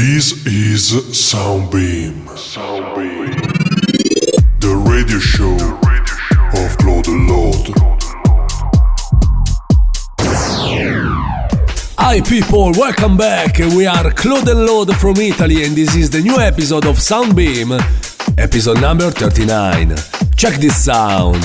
This is Soundbeam. Soundbeam. The radio show of Claude Lord. Hi people, welcome back. We are Claude and Lode from Italy and this is the new episode of Soundbeam, episode number 39. Check this sound.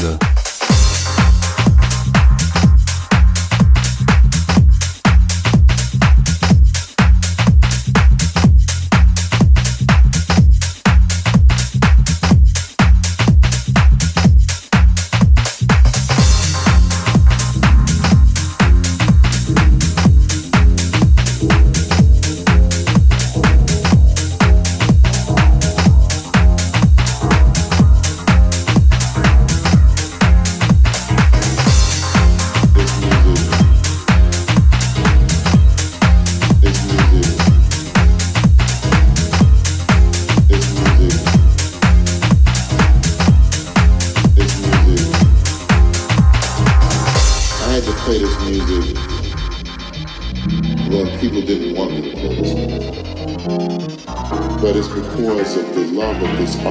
Almost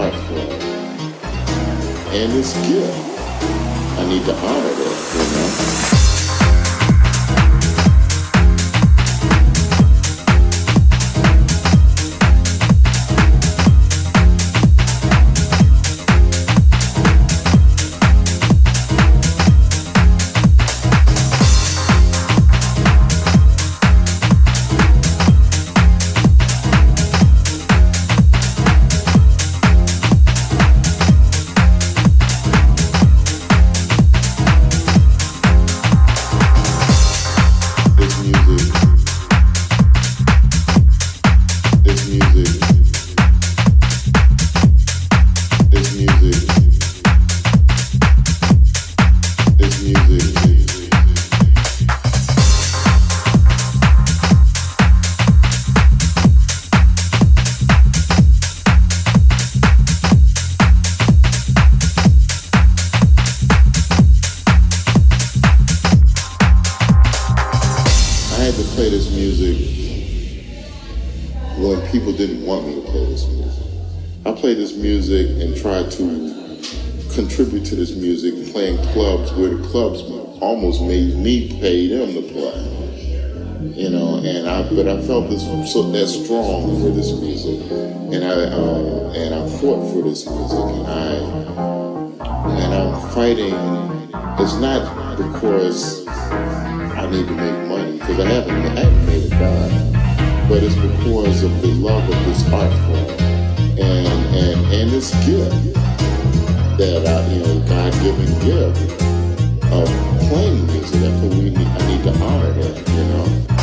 I but I felt this so that strong for this music, and I uh, and I fought for this music, and I and I'm fighting. It's not because I need to make money because I haven't I haven't made a dime, but it's because of the love of this art form and and and this gift that I you know God given gift of playing music. That's what we need. I need to honor that, you know.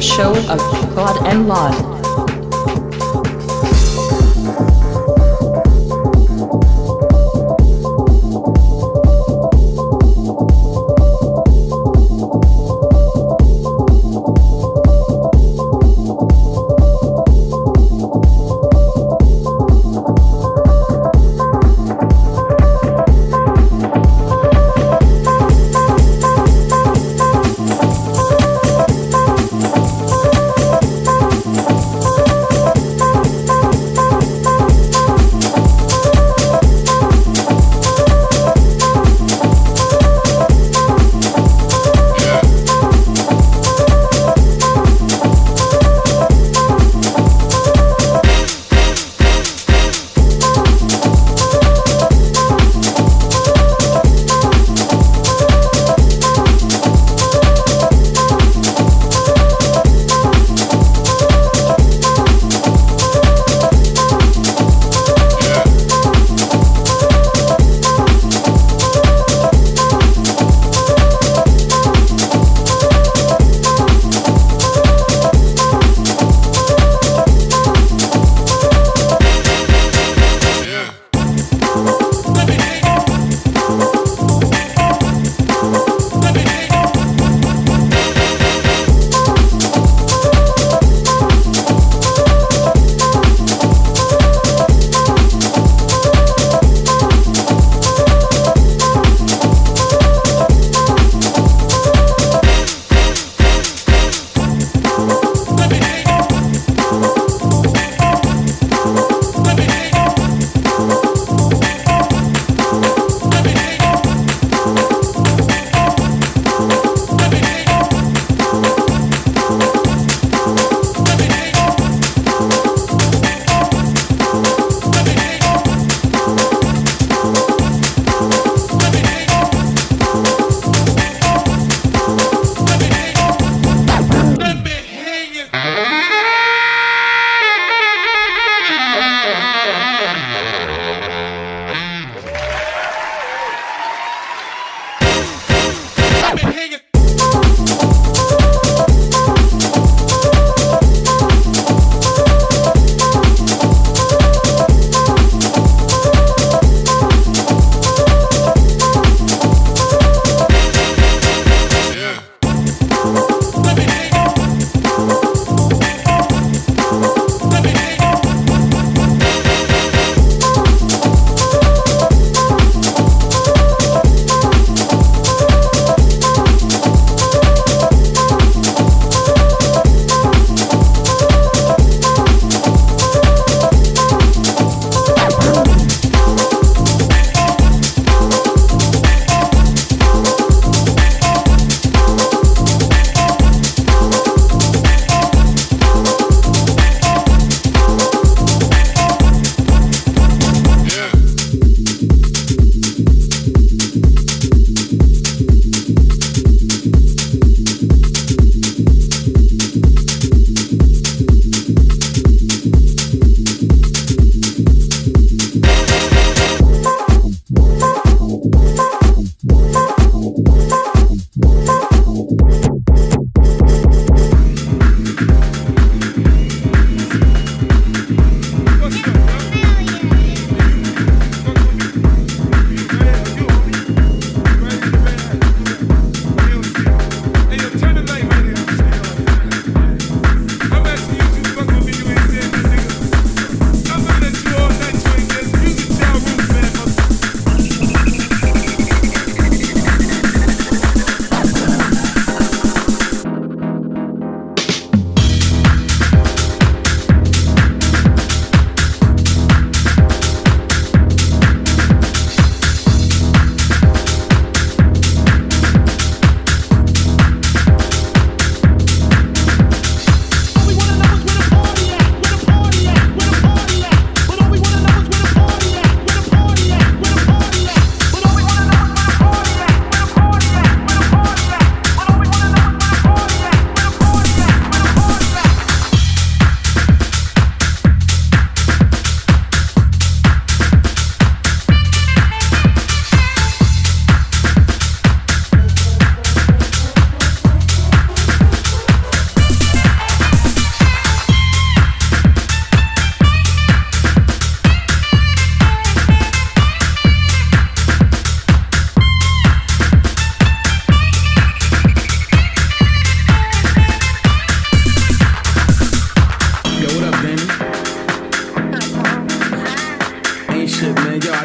Show of God and Laud.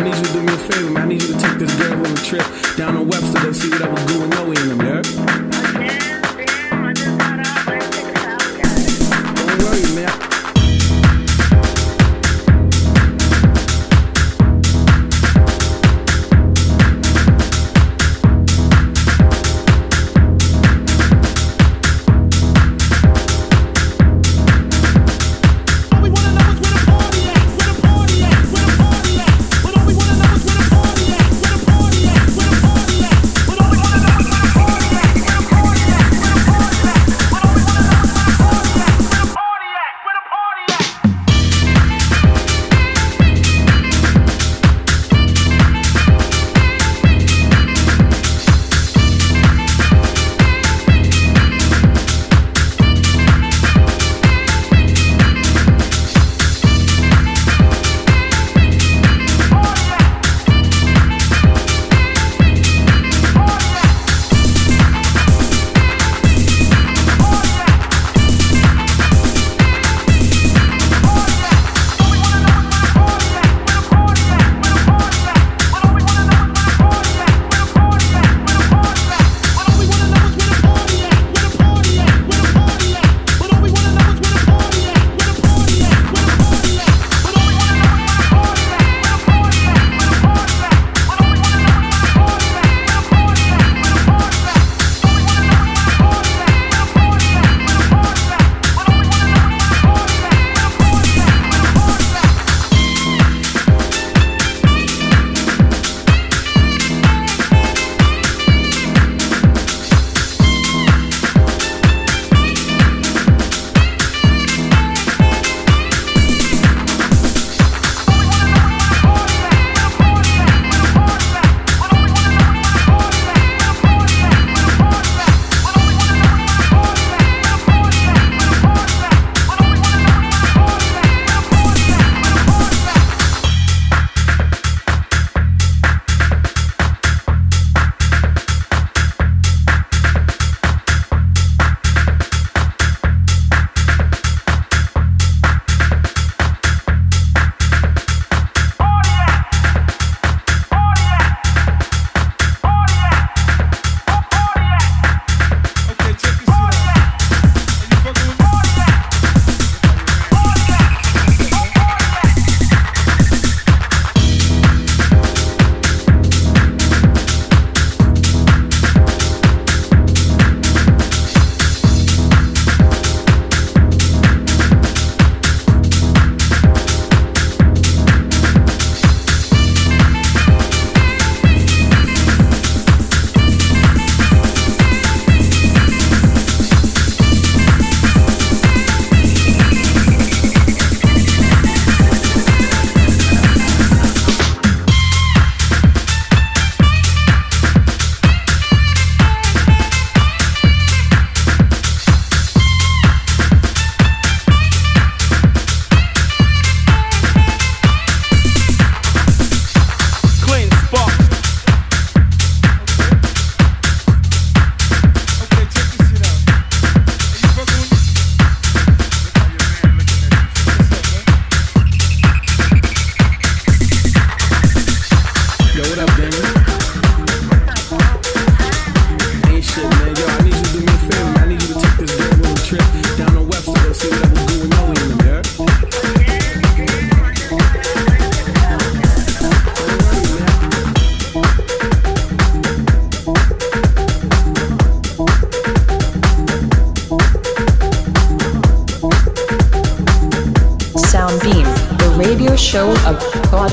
I need you to do me a favor, man. I need you to take this girl on a trip down to Webster. Go see what I was doing, knowing them, yeah?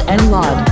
And Laud.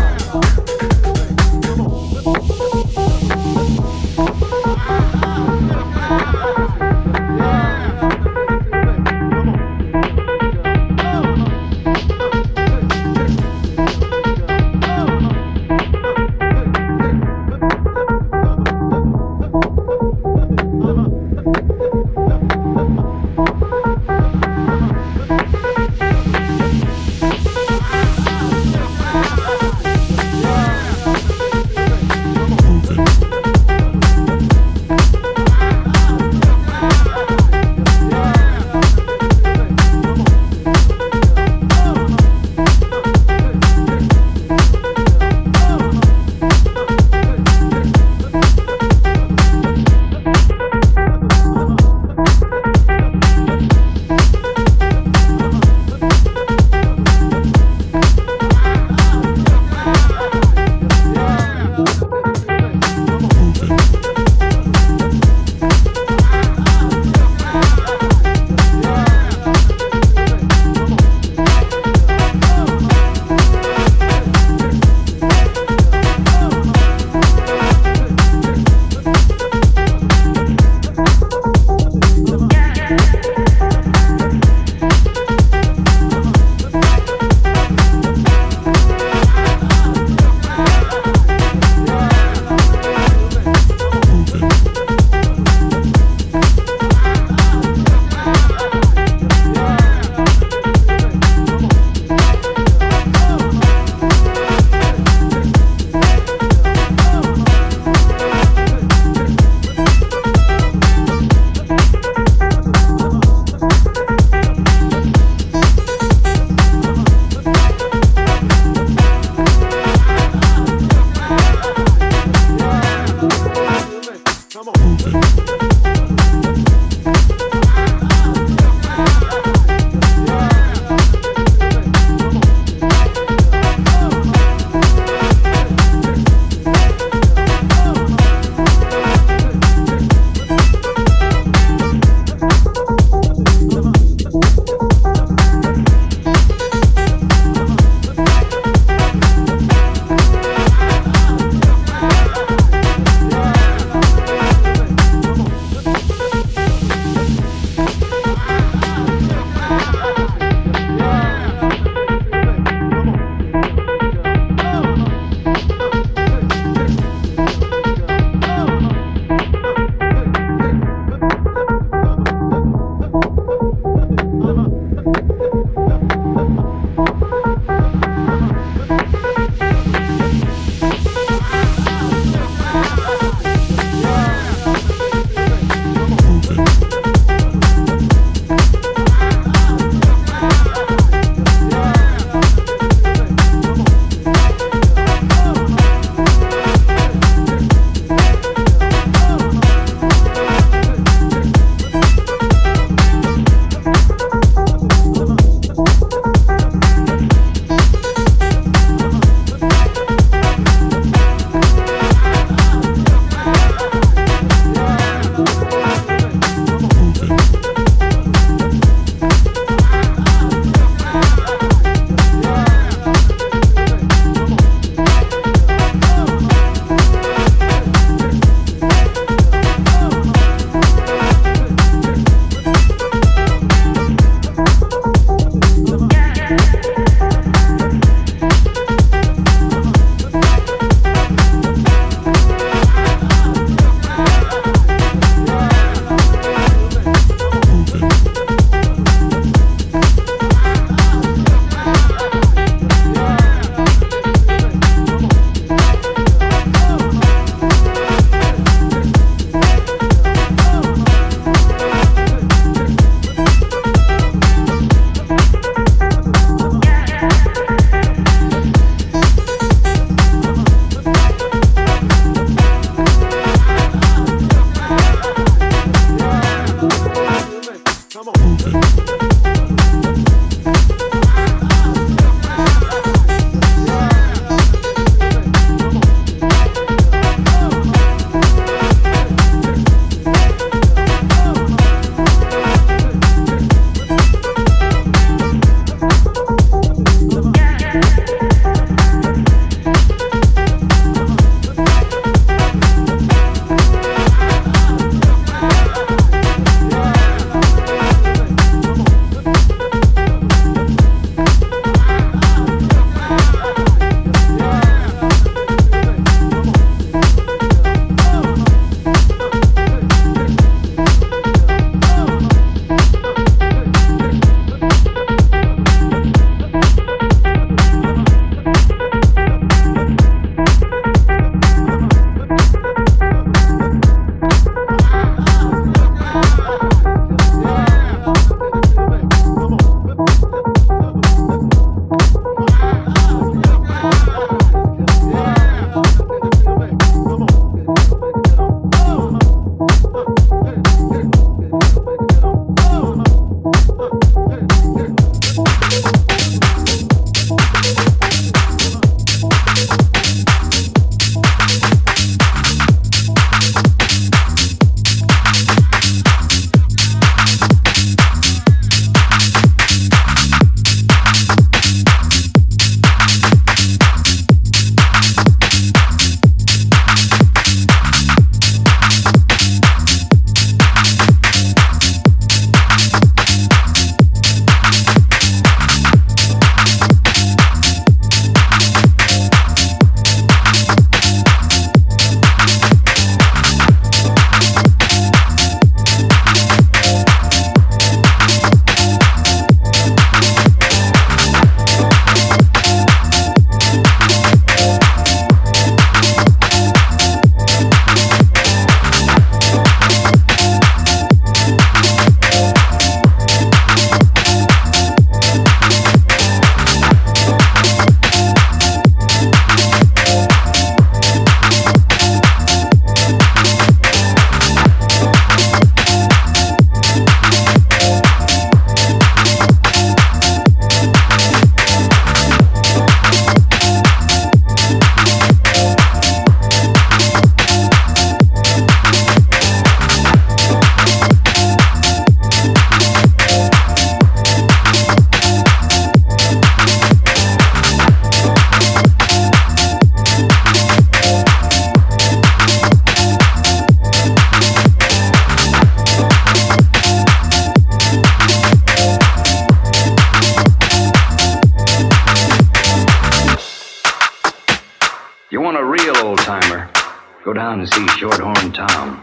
To see Shorthorn Tom.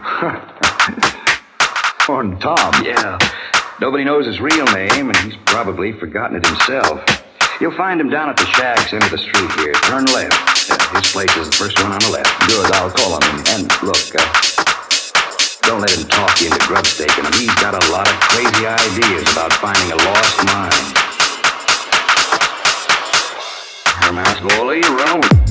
Horn Tom? Yeah. Nobody knows his real name, and he's probably forgotten it himself. You'll find him down at the shacks end of the street here. Turn left. His place is the first one on the left. Good, I'll call him. And look, uh, don't let him talk you into grub staking him. He's got a lot of crazy ideas about finding a lost mine. Hermas Goli, run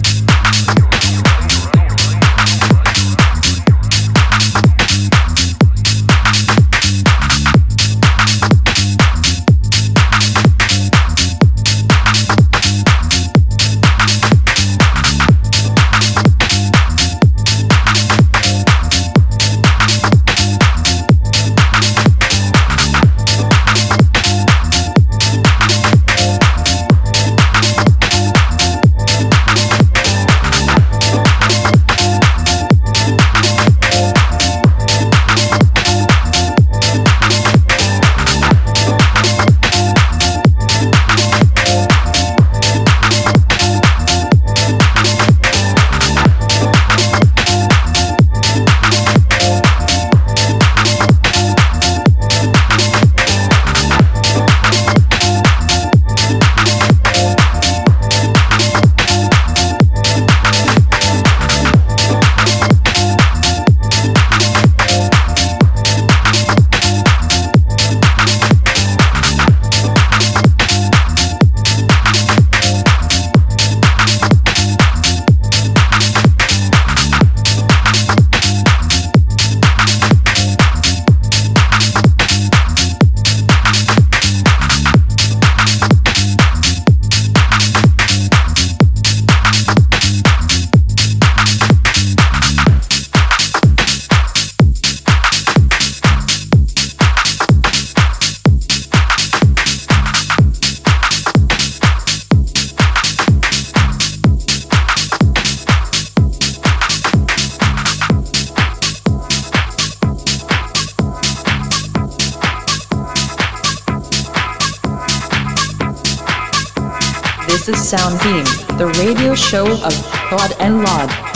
show of Claude and Laud.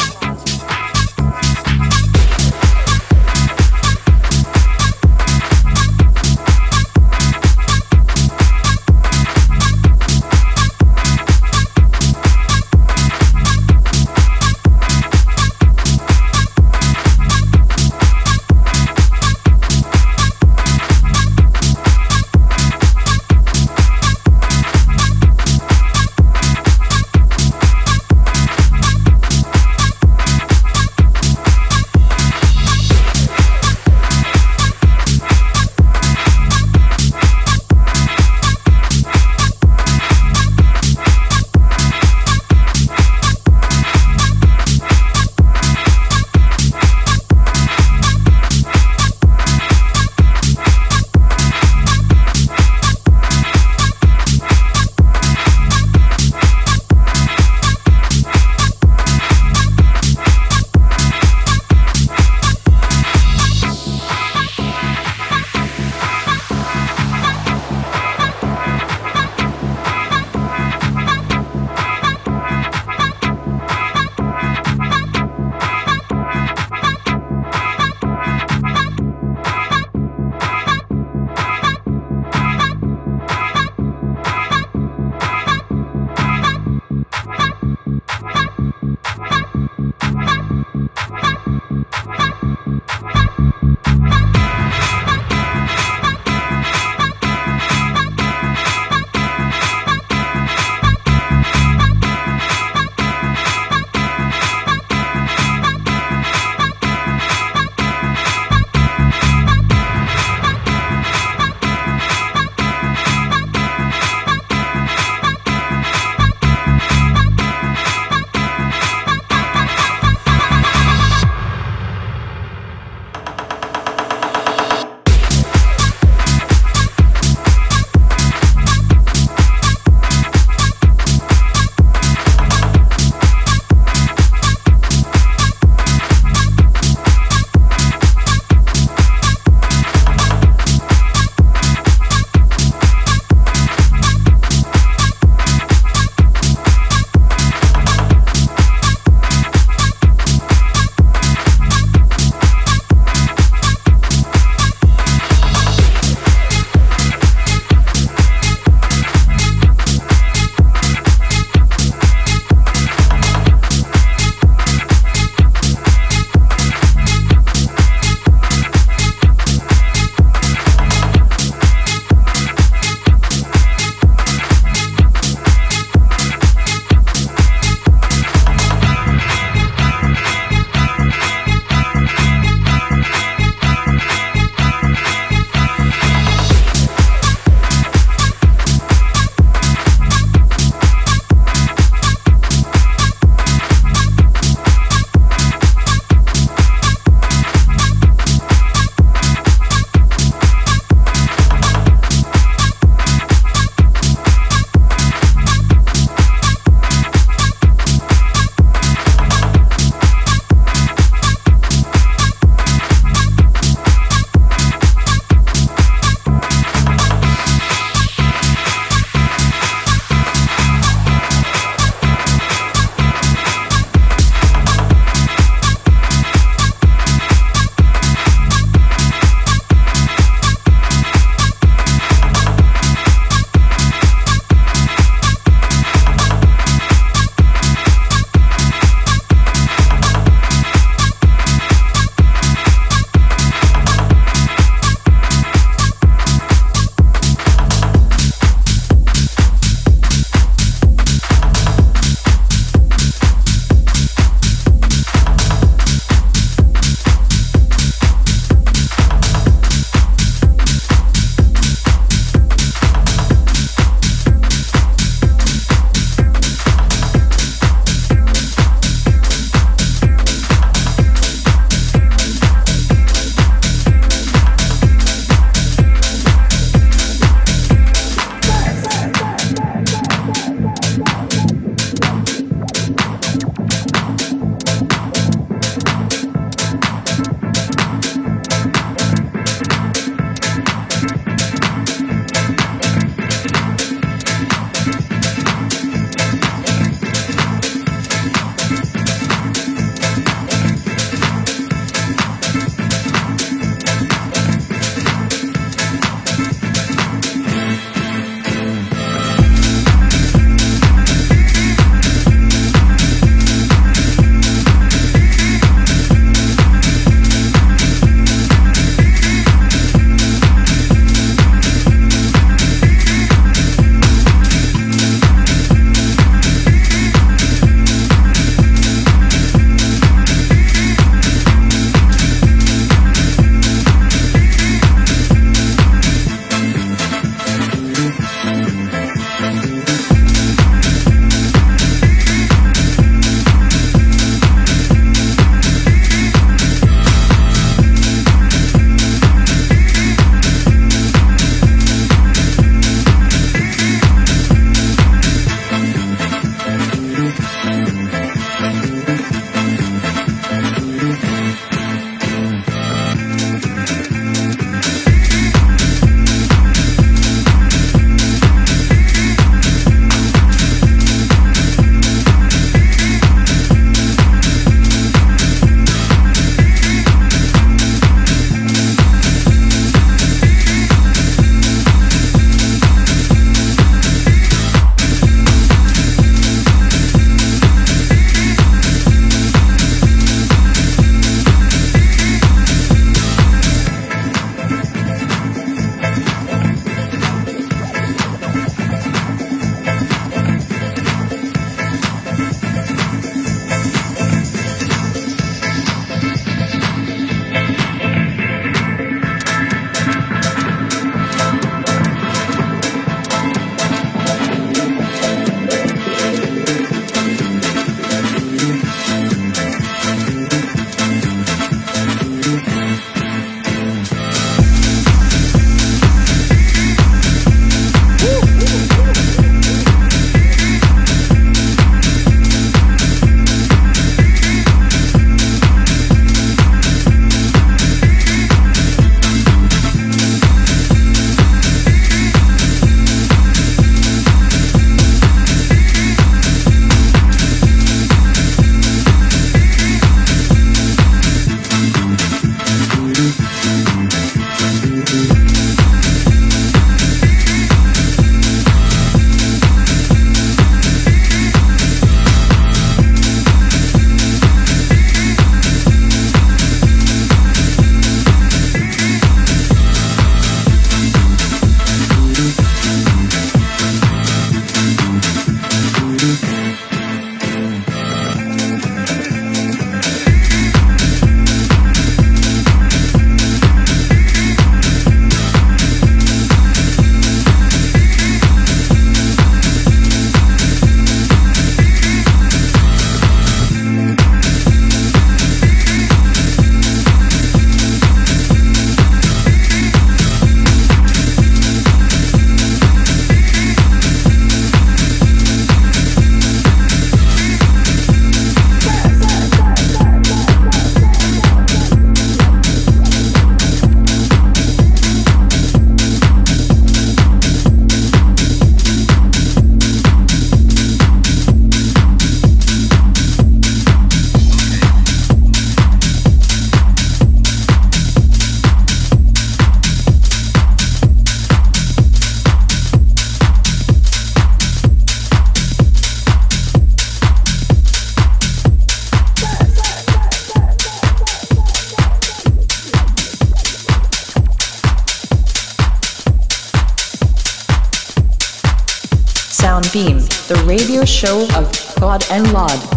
Show of Claude and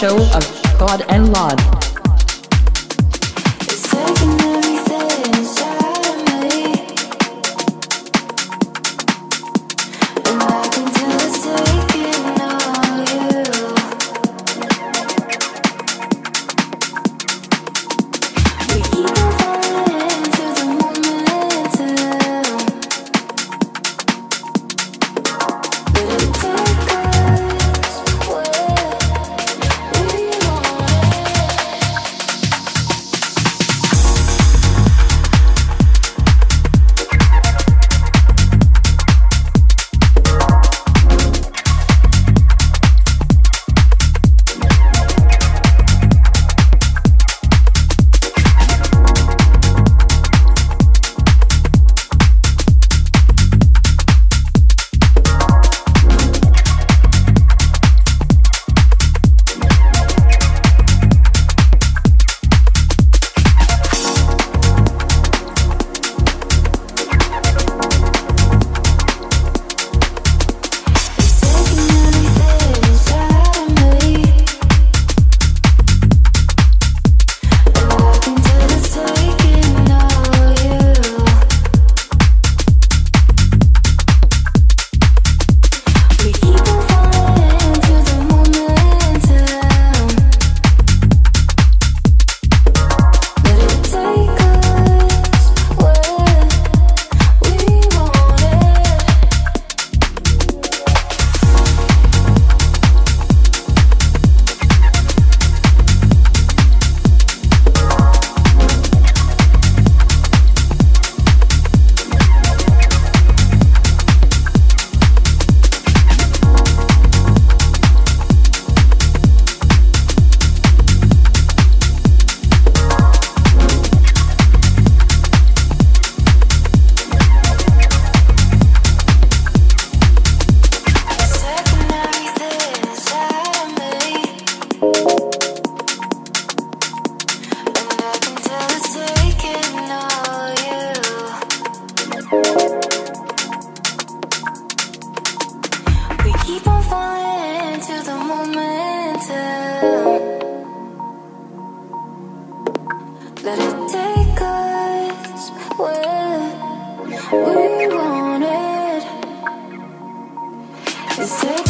show of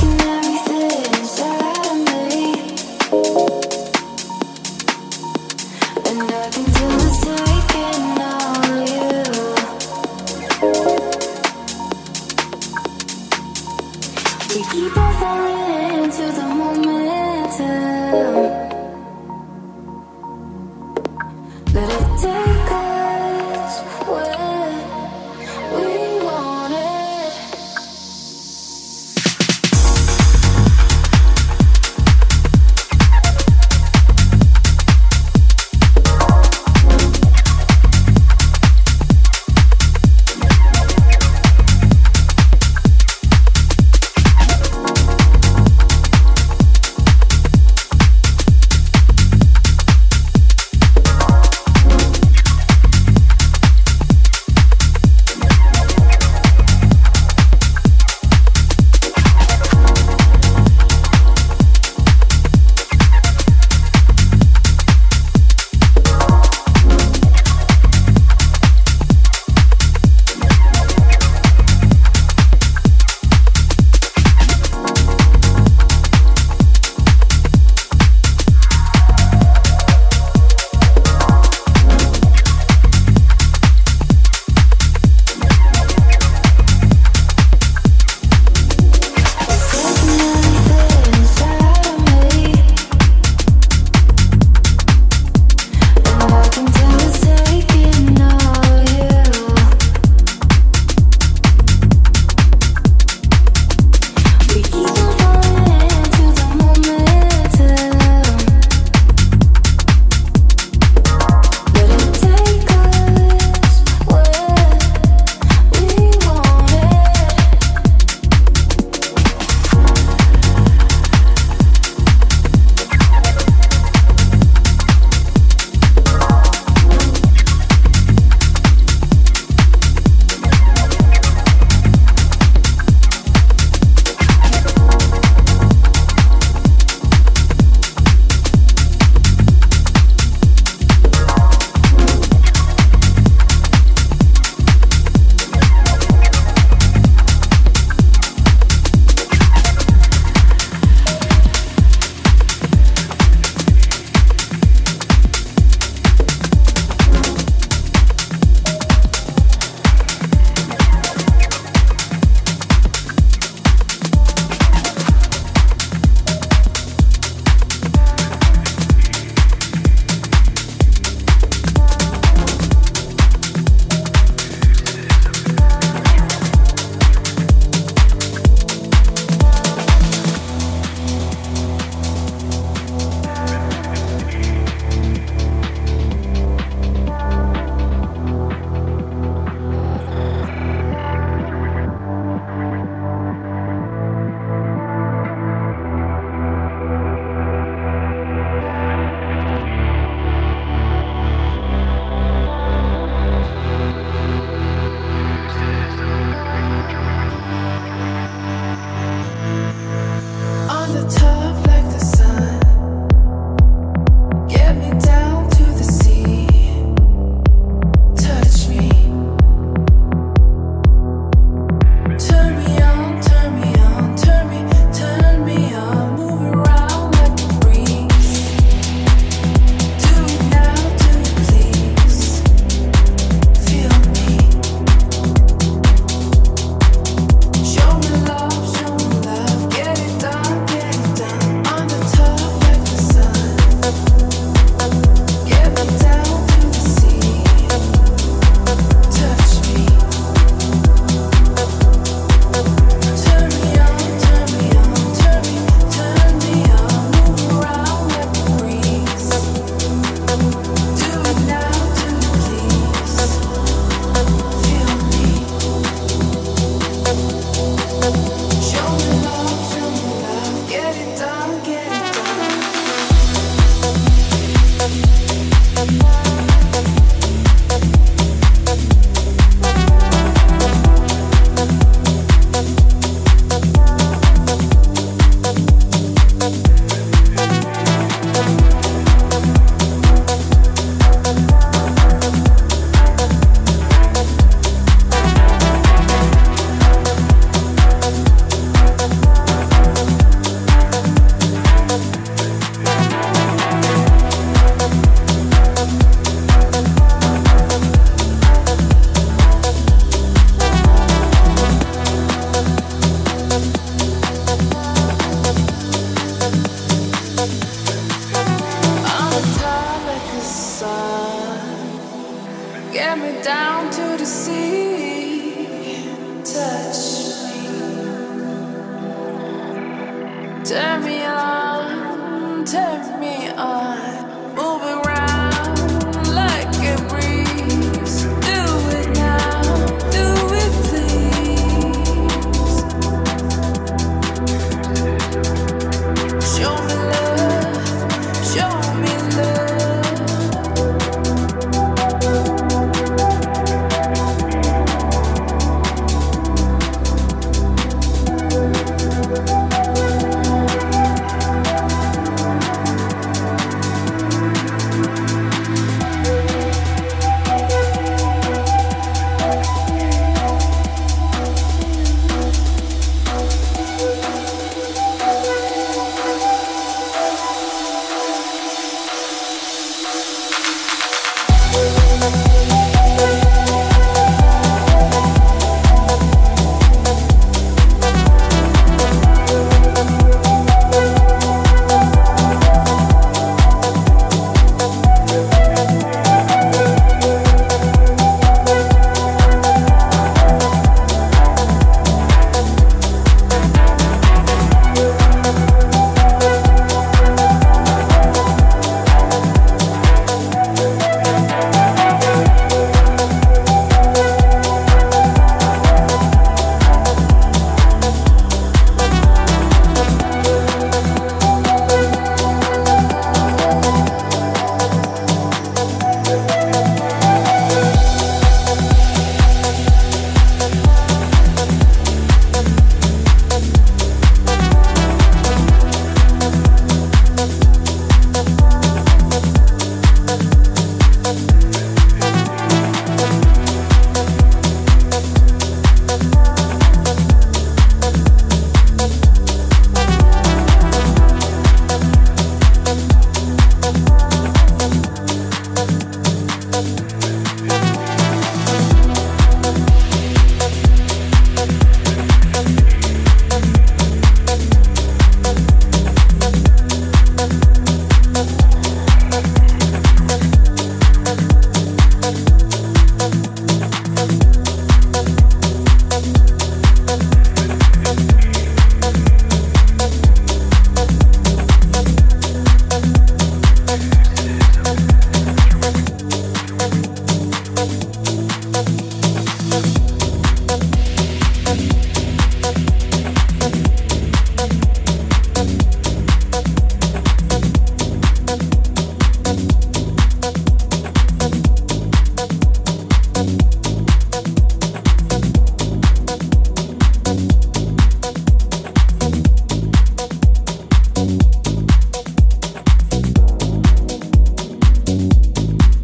to never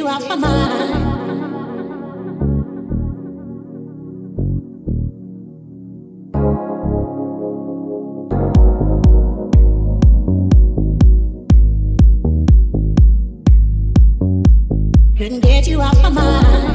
You off my mind. Couldn't get you off my mind.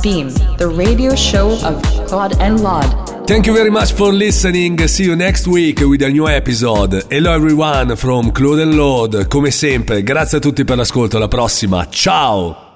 Soundbeam, the radio show of Claude and Laud. Thank you very much for listening. See you next week with a new episode. Hello everyone from Claude and Lord. Come sempre, grazie a tutti per l'ascolto. Alla prossima. Ciao!